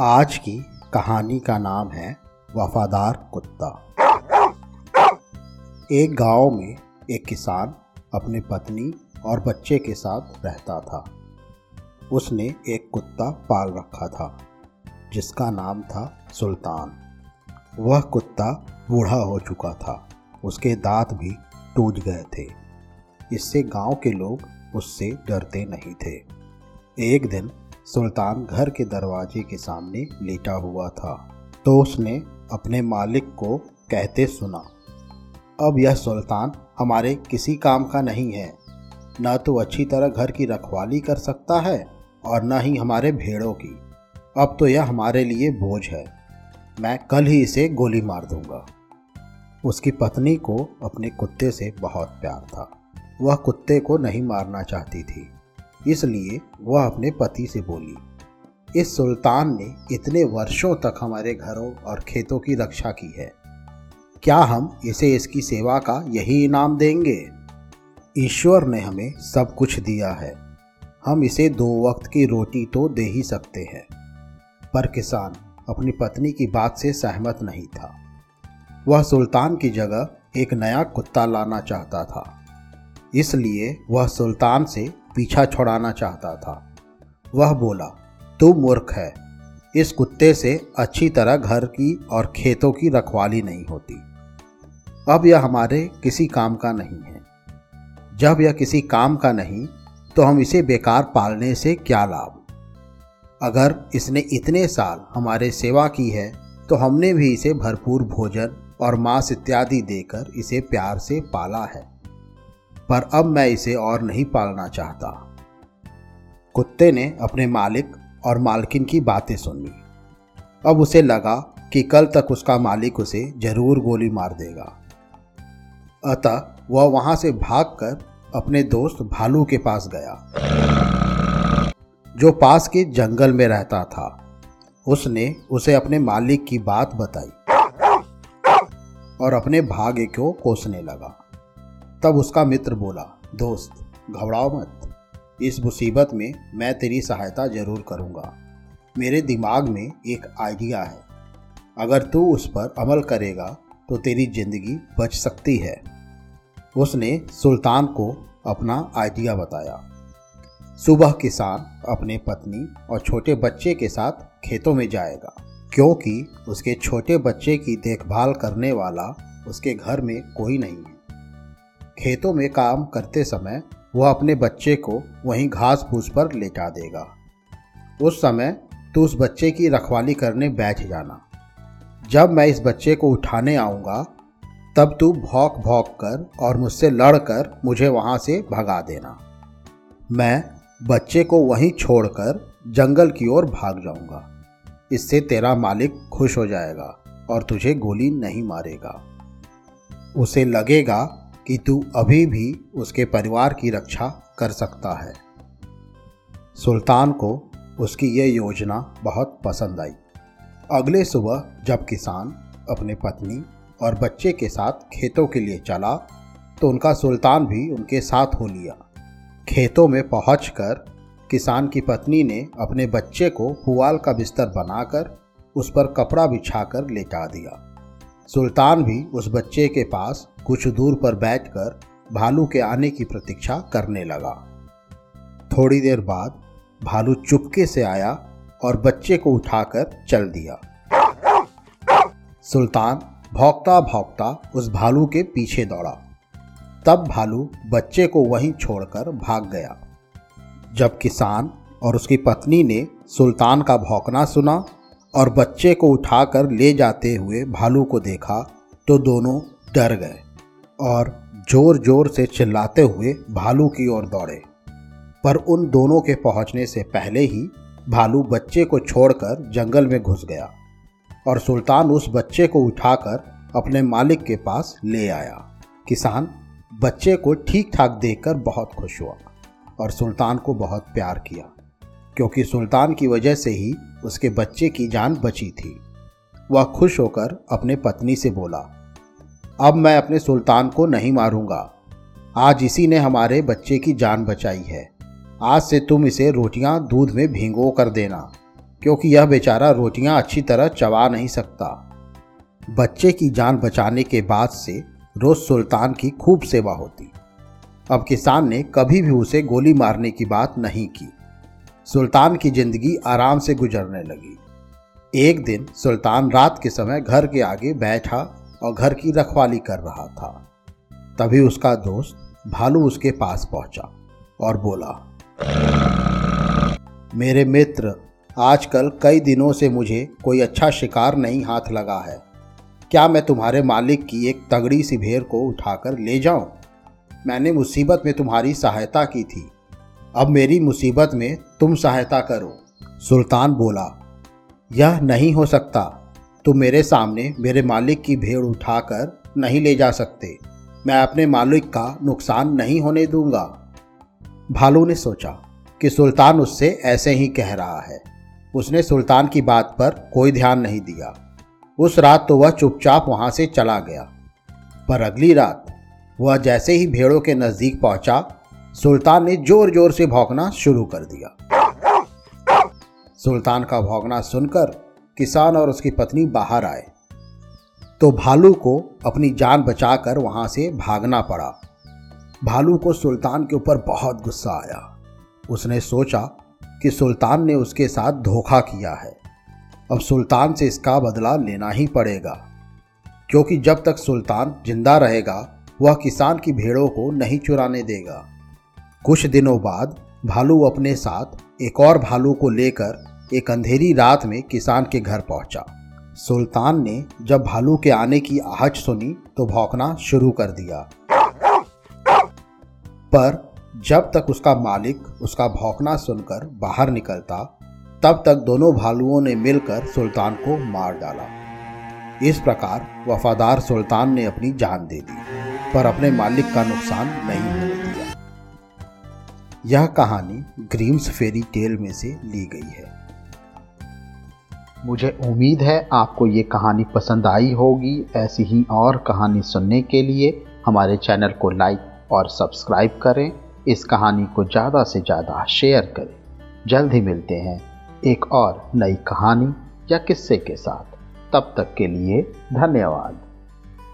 आज की कहानी का नाम है वफादार कुत्ता। एक गाँव में एक किसान अपनी पत्नी और बच्चे के साथ रहता था। उसने एक कुत्ता पाल रखा था, जिसका नाम था सुल्तान। वह कुत्ता बूढ़ा हो चुका था, उसके दांत भी टूट गए थे। इससे गाँव के लोग उससे डरते नहीं थे। एक दिन सुल्तान घर के दरवाजे के सामने लेटा हुआ था। तो उसने अपने मालिक को कहते सुना, अब यह सुल्तान हमारे किसी काम का नहीं है। न तो अच्छी तरह घर की रखवाली कर सकता है और न ही हमारे भेड़ों की। अब तो यह हमारे लिए बोझ है। मैं कल ही इसे गोली मार दूँगा। उसकी पत्नी को अपने कुत्ते से बहुत प्यार था। वह कुत्ते को नहीं मारना चाहती थी। इसलिए वह अपने पति से बोली, इस सुल्तान ने इतने वर्षों तक हमारे घरों और खेतों की रक्षा की है। क्या हम इसे इसकी सेवा का यही इनाम देंगे? ईश्वर ने हमें सब कुछ दिया है। हम इसे दो वक्त की रोटी तो दे ही सकते हैं। पर किसान अपनी पत्नी की बात से सहमत नहीं था। वह सुल्तान की जगह एक नया कुत्ता लाना चाहता था। इसलिए वह सुल्तान से पीछा छुड़ाना चाहता था। वह बोला, तू मूर्ख है। इस कुत्ते से अच्छी तरह घर की और खेतों की रखवाली नहीं होती। अब यह हमारे किसी काम का नहीं है। जब यह किसी काम का नहीं तो हम इसे बेकार पालने से क्या लाभ? अगर इसने इतने साल हमारे सेवा की है तो हमने भी इसे भरपूर भोजन और मांस इत्यादि देकर इसे प्यार से पाला है। पर अब मैं इसे और नहीं पालना चाहता। कुत्ते ने अपने मालिक और मालकिन की बातें सुनी। अब उसे लगा कि कल तक उसका मालिक उसे ज़रूर गोली मार देगा। अतः वह वहाँ से भागकर अपने दोस्त भालू के पास गया, जो पास के जंगल में रहता था। उसने उसे अपने मालिक की बात बताई और अपने भाग्य को कोसने लगा। तब उसका मित्र बोला, दोस्त, घबराओ मत। इस मुसीबत में मैं तेरी सहायता ज़रूर करूँगा। मेरे दिमाग में एक आइडिया है। अगर तू उस पर अमल करेगा तो तेरी ज़िंदगी बच सकती है। उसने सुल्तान को अपना आइडिया बताया। सुबह किसान अपने पत्नी और छोटे बच्चे के साथ खेतों में जाएगा, क्योंकि उसके छोटे बच्चे की देखभाल करने वाला उसके घर में कोई नहीं है। खेतों में काम करते समय वह अपने बच्चे को वहीं घास फूस पर लेटा देगा। उस समय तू उस बच्चे की रखवाली करने बैठ जाना। जब मैं इस बच्चे को उठाने आऊँगा, तब तू भौंक भौंक कर और मुझसे लड़कर मुझे वहाँ से भगा देना। मैं बच्चे को वहीं छोड़कर जंगल की ओर भाग जाऊँगा। इससे तेरा मालिक खुश हो जाएगा और तुझे गोली नहीं मारेगा। उसे लगेगा कि तू अभी भी उसके परिवार की रक्षा कर सकता है। सुल्तान को उसकी यह योजना बहुत पसंद आई। अगले सुबह जब किसान अपने पत्नी और बच्चे के साथ खेतों के लिए चला तो उनका सुल्तान भी उनके साथ हो लिया। खेतों में पहुंचकर किसान की पत्नी ने अपने बच्चे को पुआल का बिस्तर बनाकर उस पर कपड़ा बिछाकर लेटा दिया। सुल्तान भी उस बच्चे के पास कुछ दूर पर बैठकर भालू के आने की प्रतीक्षा करने लगा। थोड़ी देर बाद भालू चुपके से आया और बच्चे को उठाकर चल दिया। सुल्तान भौंकता भौंकता उस भालू के पीछे दौड़ा। तब भालू बच्चे को वहीं छोड़कर भाग गया। जब किसान और उसकी पत्नी ने सुल्तान का भौंकना सुना और बच्चे को उठाकर ले जाते हुए भालू को देखा तो दोनों डर गए और ज़ोर ज़ोर से चिल्लाते हुए भालू की ओर दौड़े। पर उन दोनों के पहुँचने से पहले ही भालू बच्चे को छोड़कर जंगल में घुस गया और सुल्तान उस बच्चे को उठाकर अपने मालिक के पास ले आया। किसान, बच्चे को ठीक ठाक देखकर बहुत खुश हुआ और सुल्तान को बहुत प्यार किया। क्योंकि सुल्तान की वजह से ही उसके बच्चे की जान बची थी। वह खुश होकर अपने पत्नी से बोला, अब मैं अपने सुल्तान को नहीं मारूँगा। आज इसी ने हमारे बच्चे की जान बचाई है। आज से तुम इसे रोटियाँ दूध में भिंगो कर देना, क्योंकि यह बेचारा रोटियाँ अच्छी तरह चबा नहीं सकता। बच्चे की जान बचाने के बाद से रोज सुल्तान की खूब सेवा होती। अब किसान ने कभी भी उसे गोली मारने की बात नहीं की। सुल्तान की ज़िंदगी आराम से गुजरने लगी। एक दिन सुल्तान रात के समय घर के आगे बैठा और घर की रखवाली कर रहा था। तभी उसका दोस्त भालू उसके पास पहुँचा और बोला, मेरे मित्र, आजकल कई दिनों से मुझे कोई अच्छा शिकार नहीं हाथ लगा है। क्या मैं तुम्हारे मालिक की एक तगड़ी सी भेड़ को उठाकर ले जाऊँ? मैंने मुसीबत में तुम्हारी सहायता की थी। अब मेरी मुसीबत में तुम सहायता करो। सुल्तान बोला, यह नहीं हो सकता। तुम मेरे सामने मेरे मालिक की भेड़ उठाकर नहीं ले जा सकते। मैं अपने मालिक का नुकसान नहीं होने दूँगा। भालू ने सोचा कि सुल्तान उससे ऐसे ही कह रहा है। उसने सुल्तान की बात पर कोई ध्यान नहीं दिया। उस रात तो वह चुपचाप वहाँ से चला गया। पर अगली रात वह जैसे ही भेड़ों के नज़दीक पहुँचा सुल्तान ने ज़ोर ज़ोर से भौंकना शुरू कर दिया। सुल्तान का भौंकना सुनकर किसान और उसकी पत्नी बाहर आए। तो भालू को अपनी जान बचाकर वहाँ से भागना पड़ा। भालू को सुल्तान के ऊपर बहुत गुस्सा आया। उसने सोचा कि सुल्तान ने उसके साथ धोखा किया है। अब सुल्तान से इसका बदला लेना ही पड़ेगा। क्योंकि जब तक सुल्तान ज़िंदा रहेगा, वह किसान की भेड़ों को नहीं चुराने देगा। कुछ दिनों बाद भालू अपने साथ एक और भालू को लेकर एक अंधेरी रात में किसान के घर पहुँचा। सुल्तान ने जब भालू के आने की आहट सुनी तो भौंकना शुरू कर दिया। पर जब तक उसका मालिक उसका भौंकना सुनकर बाहर निकलता, तब तक दोनों भालुओं ने मिलकर सुल्तान को मार डाला। इस प्रकार वफादार सुल्तान ने अपनी जान दे दी, पर अपने मालिक का नुकसान नहीं दिया यह कहानी ग्रीम्स फेरी टेल में से ली गई है। मुझे उम्मीद है आपको ये कहानी पसंद आई होगी। ऐसी ही और कहानी सुनने के लिए हमारे चैनल को लाइक और सब्सक्राइब करें। इस कहानी को ज़्यादा से ज़्यादा शेयर करें। जल्द ही मिलते हैं एक और नई कहानी या किस्से के साथ। तब तक के लिए धन्यवाद।